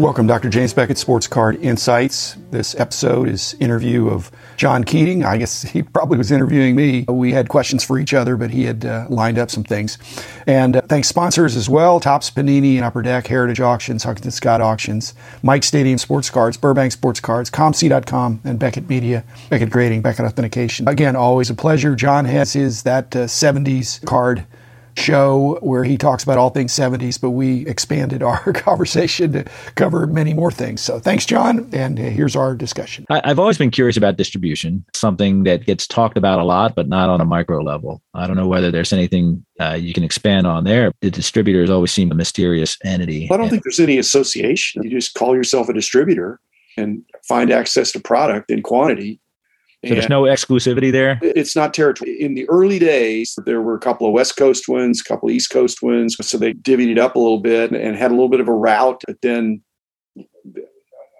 Welcome, Dr. James Beckett, Sports Card Insights. This episode is interview of John Keating. I guess he probably was interviewing me. We had questions for each other, but he had uh, lined up some things. And uh, thanks sponsors as well: Topps, Panini, and Upper Deck, Heritage Auctions, Huggins Scott Auctions, Mike Stadium Sports Cards, Burbank Sports Cards, ComC.com, and Beckett Media, Beckett Grading, Beckett Authentication. Again, always a pleasure. John has his that uh, 70s card show where he talks about all things 70s, but we expanded our conversation to cover many more things. So thanks, John. And here's our discussion. I've always been curious about distribution, something that gets talked about a lot, but not on a micro level. I don't know whether there's anything uh, you can expand on there. The distributors always seem a mysterious entity. I don't think there's any association. You just call yourself a distributor and find access to product in quantity so there's no exclusivity there? It's not territory. In the early days, there were a couple of West Coast ones, a couple of East Coast ones. So they divvied it up a little bit and had a little bit of a route. But then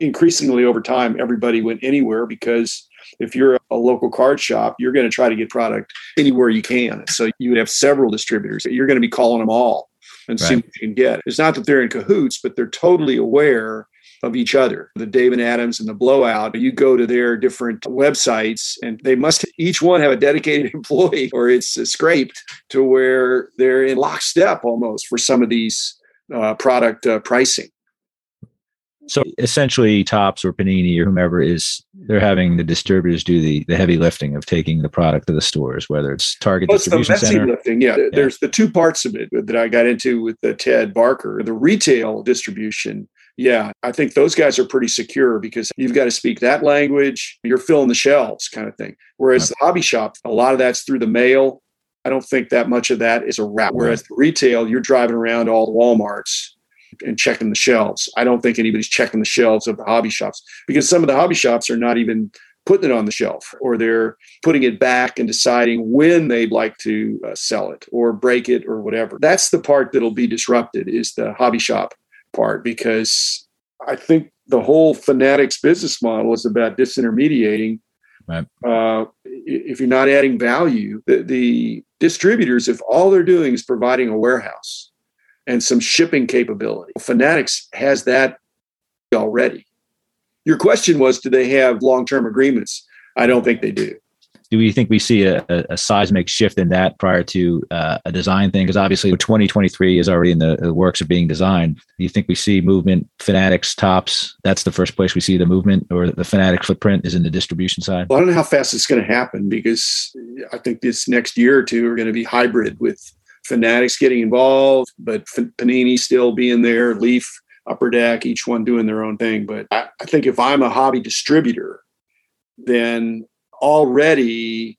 increasingly over time, everybody went anywhere because if you're a local card shop, you're going to try to get product anywhere you can. So you would have several distributors. You're going to be calling them all and right. see what you can get. It's not that they're in cahoots, but they're totally aware of each other. The Dave and Adam's and the Blowout, you go to their different websites and they must each one have a dedicated employee or it's scraped to where they're in lockstep almost for some of these uh, product uh, pricing. So essentially, Topps or Panini or whomever is they're having the distributors do the, the heavy lifting of taking the product to the stores, whether it's Target well, distribution it's the center. Lifting, yeah. yeah. There's the two parts of it that I got into with the Ted Barker, the retail distribution yeah, I think those guys are pretty secure because you've got to speak that language. You're filling the shelves kind of thing. Whereas the hobby shop, a lot of that's through the mail. I don't think that much of that is a wrap. Whereas the retail, you're driving around all the Walmarts and checking the shelves. I don't think anybody's checking the shelves of the hobby shops because some of the hobby shops are not even putting it on the shelf or they're putting it back and deciding when they'd like to uh, sell it or break it or whatever. That's the part that'll be disrupted is the hobby shop part because I think the whole Fanatics business model is about disintermediating. Right. Uh, if you're not adding value, the, the distributors, if all they're doing is providing a warehouse and some shipping capability, Fanatics has that already. Your question was, do they have long term agreements? I don't think they do do we think we see a, a, seismic shift in that prior to uh, a design thing? Because obviously 2023 is already in the, the, works of being designed. Do you think we see movement, fanatics, Topps? That's the first place we see the movement or the fanatic footprint is in the distribution side? Well, I don't know how fast it's going to happen because I think this next year or two are going to be hybrid with fanatics getting involved, but Panini still being there, Leaf, Upper Deck, each one doing their own thing. But I, I think if I'm a hobby distributor, then already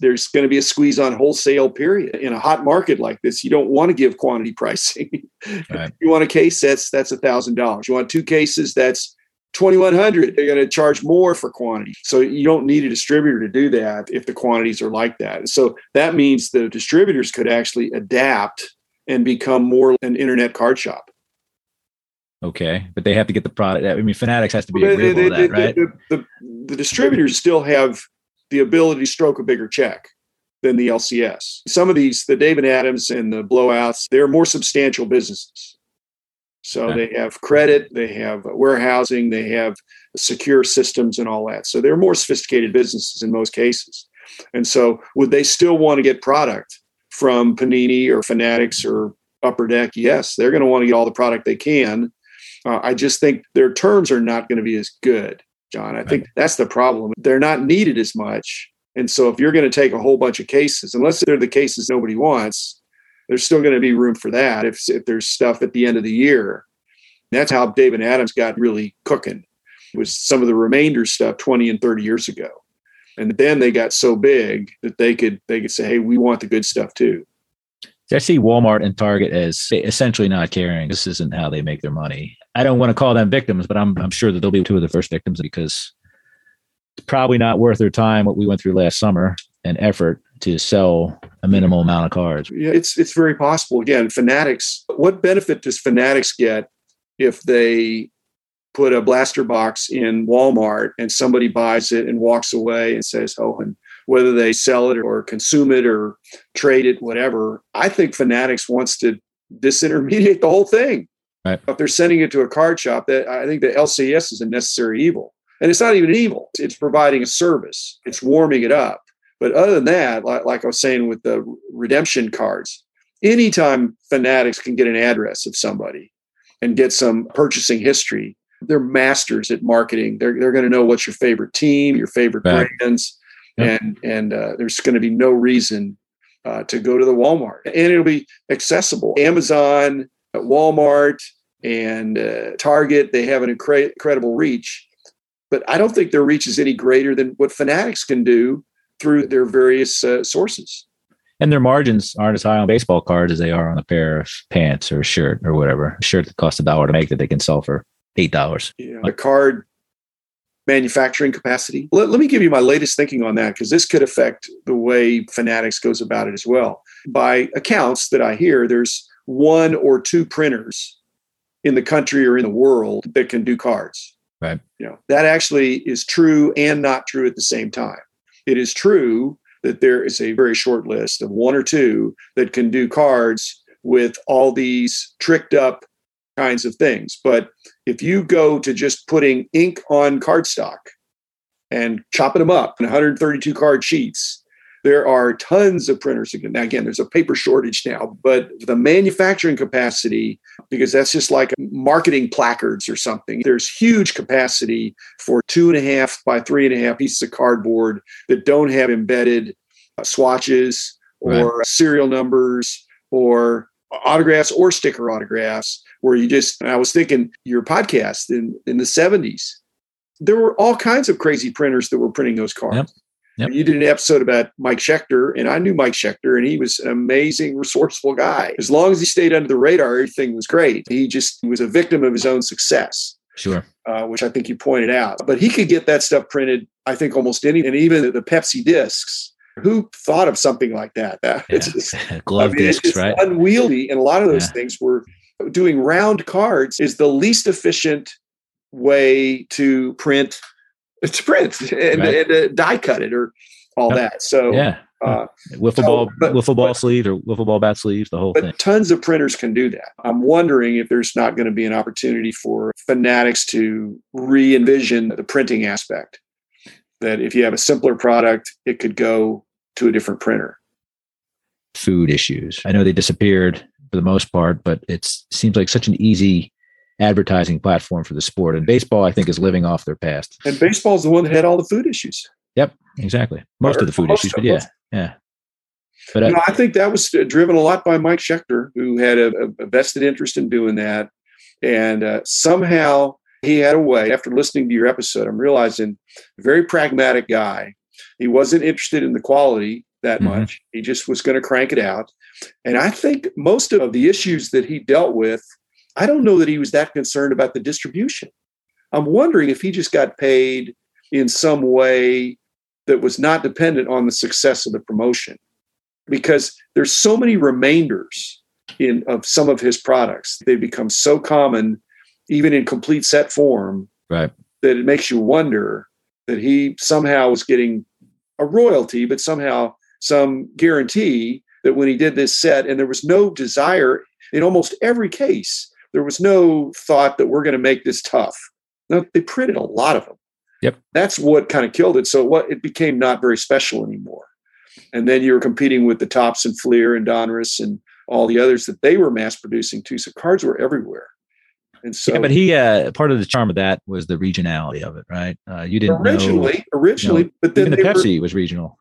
there's going to be a squeeze on wholesale period in a hot market like this. You don't want to give quantity pricing. Right. you want a case that's that's a thousand dollars. You want two cases that's 2100 they're going to charge more for quantity. So you don't need a distributor to do that if the quantities are like that. So that means the distributors could actually adapt and become more an internet card shop Okay, but they have to get the product. I mean, Fanatics has to be agreeable to do that, right? The, the, the, distributors still have the ability to stroke a bigger check than the LCS. Some of these, the Dave and Adam's and the blowouts, they're more substantial businesses. So okay. they have credit, they have warehousing, they have secure systems and all that. So they're more sophisticated businesses in most cases. And so would they still want to get product from Panini or Fanatics or Upper Deck? Yes, they're going to want to get all the product they can uh, I just think their terms are not going to be as good, John. I think that's the problem. They're not needed as much. And so if you're going to take a whole bunch of cases, unless they're the cases nobody wants, there's still going to be room for that if, if there's stuff at the end of the year. That's how Dave and Adam's got really cooking was some of the remainder stuff 20 and 30 years ago. And then they got so big that they could they could say, hey, we want the good stuff too. I see Walmart and Target as essentially not caring. This isn't how they make their money. I don't want to call them victims, but I'm I'm sure that they'll be two of the first victims because it's probably not worth their time what we went through last summer and effort to sell a minimal amount of cards. Yeah, it's it's very possible. Again, Fanatics. What benefit does Fanatics get if they put a blaster box in Walmart and somebody buys it and walks away and says, "Oh," and whether they sell it or consume it or trade it, whatever. I think Fanatics wants to disintermediate the whole thing. Right. If they're sending it to a card shop, that I think the LCS is a necessary evil. And it's not even an evil. It's providing a service. It's warming it up. But other than that, like, like I was saying with the redemption cards, anytime fanatics can get an address of somebody and get some purchasing history, they're masters at marketing. They're, they're going to know what's your favorite team, your favorite Right. brands, Yep. and and uh, there's going to be no reason uh, to go to the Walmart, and it'll be accessible. Amazon, uh, Walmart, and uh, Target they have an incre- incredible reach, but I don't think their reach is any greater than what Fanatics can do through their various uh, sources. And their margins aren't as high on baseball cards as they are on a pair of pants or a shirt or whatever. A shirt that costs a dollar to make that they can sell for eight dollars. know, the card manufacturing capacity. Let, let me give you my latest thinking on that because this could affect the way Fanatics goes about it as well. By accounts that I hear, there's one or two printers in the country or in the world that can do cards. Right. You know, that actually is true and not true at the same time. It is true that there is a very short list of one or two that can do cards with all these tricked up kinds of things. But if you go to just putting ink on cardstock and chopping them up in 132 card sheets, there are tons of printers. Again, now, again, there's a paper shortage now, but the manufacturing capacity, because that's just like marketing placards or something, there's huge capacity for two and a half by three and a half pieces of cardboard that don't have embedded uh, swatches or serial numbers or autographs or sticker autographs where you just i was thinking your podcast in in the 70s there were all kinds of crazy printers that were printing those cards Yep. Yep. you did an episode about mike schechter and i knew mike schechter and he was an amazing resourceful guy as long as he stayed under the radar everything was great he just was a victim of his own success Sure. uh, which I think you pointed out. But he could get that stuff printed, I think, almost any, and even the Pepsi discs. Who thought of something like that? Yeah. it's just, Glove I mean, discs, right? unwieldy, and a lot of those Yeah. things were doing round cards is the least efficient way to print to print and, Right. and uh, die cut it or all Yep. that. So yeah. uh, Wiffle so, ball, but- wiffle ball but- sleeves or wiffle ball bat sleeves, the whole thing. but tons of printers can do that. I'm wondering if there's not going to be an opportunity for fanatics to re envision the printing aspect. That if you have a simpler product, it could go to a different printer. Food issues. I know they disappeared for the most part, but it seems like such an easy advertising platform for the sport. And baseball, I think, is living off their past. And baseball is the one that had all the food issues. Yep, exactly. Most Or of the food issues, but yeah, yeah. But You uh, know, I think that was driven a lot by Mike Schechter, who had a, a vested interest in doing that. And uh, somehow he had a way, after listening to your episode, I'm realizing very pragmatic guy. He wasn't interested in the quality that Mhm. much. He just was going to crank it out. And I think most of the issues that he dealt with, I don't know that he was that concerned about the distribution. I'm wondering if he just got paid in some way that was not dependent on the success of the promotion because there's so many remainders in of some of his products they become so common even in complete set form right, that it makes you wonder that he somehow was getting a royalty but somehow some guarantee that when he did this set and there was no desire in almost every case there was no thought that we're going to make this tough no, they printed a lot of them Yep. that's what kind of killed it so what it became not very special anymore and then you were competing with the topps and fleer and donruss and all the others that they were mass producing too so cards were everywhere and so yeah. But he, uh, part of the charm of that was the regionality of it, right? Uh, you didn't originally originally know, but then even the they were- Pepsi was regional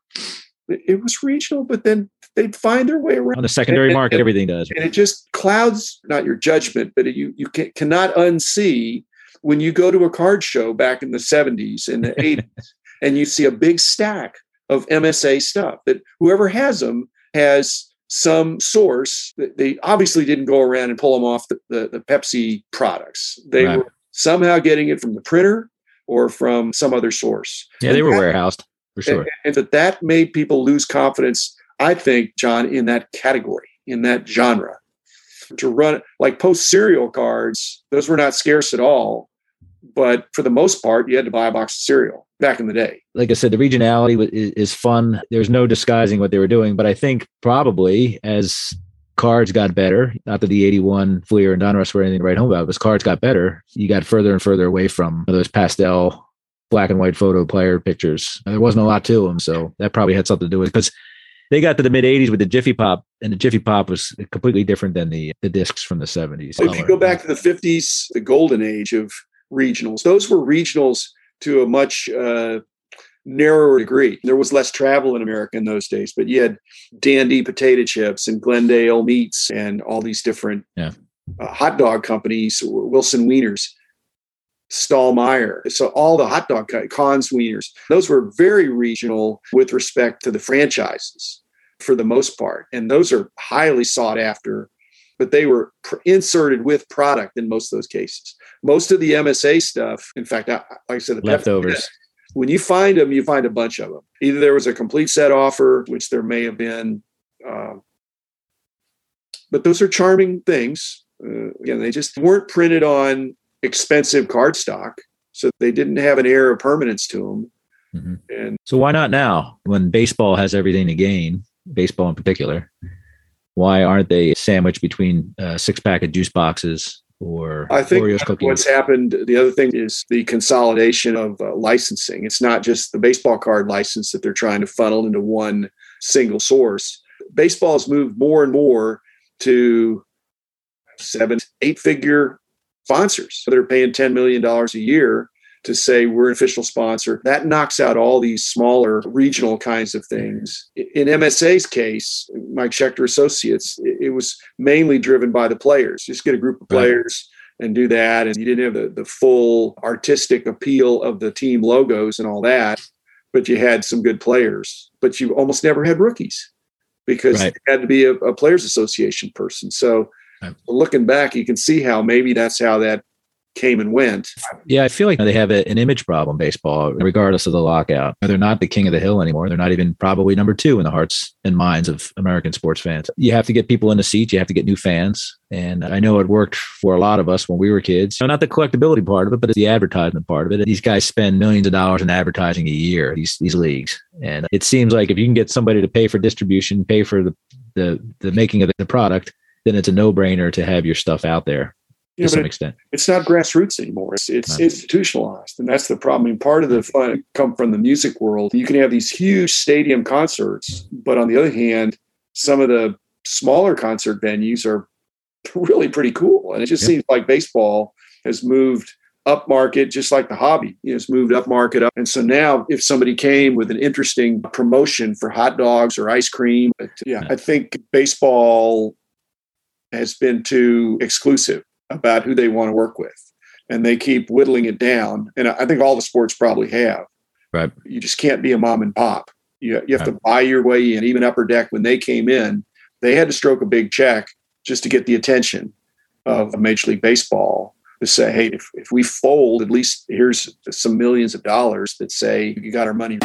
it was regional, but then they'd find their way around. on the secondary And- market. and- Everything does. And it just clouds not your judgment, but you you can, cannot unsee when you go to a card show back in the 70s and the 80s and you see a big stack of MSA stuff that whoever has them has some source that they obviously didn't go around and pull them off the, the, the Pepsi products. They Right. were somehow getting it from the printer or from some other source. Yeah, they were warehoused for sure. and, and that that made people lose confidence i think john in that category in that genre to run like post cereal cards those were not scarce at all but for the most part you had to buy a box of cereal back in the day like I said, the regionality is, is fun. There's no disguising what they were doing, but I think probably as cards got better, not that the 81 Fleer and Donruss were anything to write home about, but as cards got better, you got further and further away from those pastel black and white photo player pictures. There wasn't a lot to them. So that probably had something to do with it because they got to the mid 80s with the Jiffy Pop, and the Jiffy Pop was completely different than the, the discs from the 70s. If you go back to the 50s, the golden age of regionals, those were regionals to a much uh, narrower degree. There was less travel in America in those days, but you had Dan-Dee potato chips and Glendale meats and all these different yeah. uh, hot dog companies, Wilson Wieners. Stahl-Meyer. So all the hot dog cons Wieners, those were very regional with respect to the franchises for the most part. And those are highly sought after, but they were pr- inserted with product in most of those cases. Most of the MSA stuff, in fact, like I said, the leftovers. When you find them, you find a bunch of them. Either there was a complete set offer, which there may have been, um, but those are charming things. Uh, again, they just weren't printed on expensive cardstock, so they didn't have an air of permanence to them. Mm-hmm. And so, why not now when baseball has everything to gain, baseball in particular? Why aren't they sandwiched between a six pack of juice boxes or I think what's happened? The other thing is the consolidation of uh, licensing. It's not just the baseball card license that they're trying to funnel into one single source. Baseball has moved more and more to seven, eight figure sponsors. They're paying $10 million a year to say we're an official sponsor. That knocks out all these smaller regional kinds of things. In MSA's case, Mike Schechter Associates, it was mainly driven by the players. Just get a group of players right. and do that. And you didn't have the, the full artistic appeal of the team logos and all that, but you had some good players. But you almost never had rookies because right. had to be a, a players association person. So looking back, you can see how maybe that's how that came and went. Yeah, I feel like they have an image problem, baseball, regardless of the lockout. They're not the king of the hill anymore. They're not even probably number two in the hearts and minds of American sports fans. You have to get people in the seats, you have to get new fans. And I know it worked for a lot of us when we were kids. So not the collectability part of it, but it's the advertisement part of it. These guys spend millions of dollars in advertising a year, these, these leagues. And it seems like if you can get somebody to pay for distribution, pay for the, the, the making of the product, then it's a no brainer to have your stuff out there to some extent. It's not grassroots anymore. It's, it's institutionalized, and that's the problem. I mean, part of the fun come from the music world. You can have these huge stadium concerts, but on the other hand, some of the smaller concert venues are really pretty cool, and it just seems like baseball has moved up market, just like the hobby you know, it's moved up market up. And so now, if somebody came with an interesting promotion for hot dogs or ice cream, yeah, I think baseball has been too exclusive about who they want to work with. And they keep whittling it down. And I think all the sports probably have. Right. You just can't be a mom and pop. You, you have right. to buy your way in. Even Upper Deck, when they came in, they had to stroke a big check just to get the attention of Major League Baseball to say, hey, if, if we fold, at least here's some millions of dollars that say you got our money.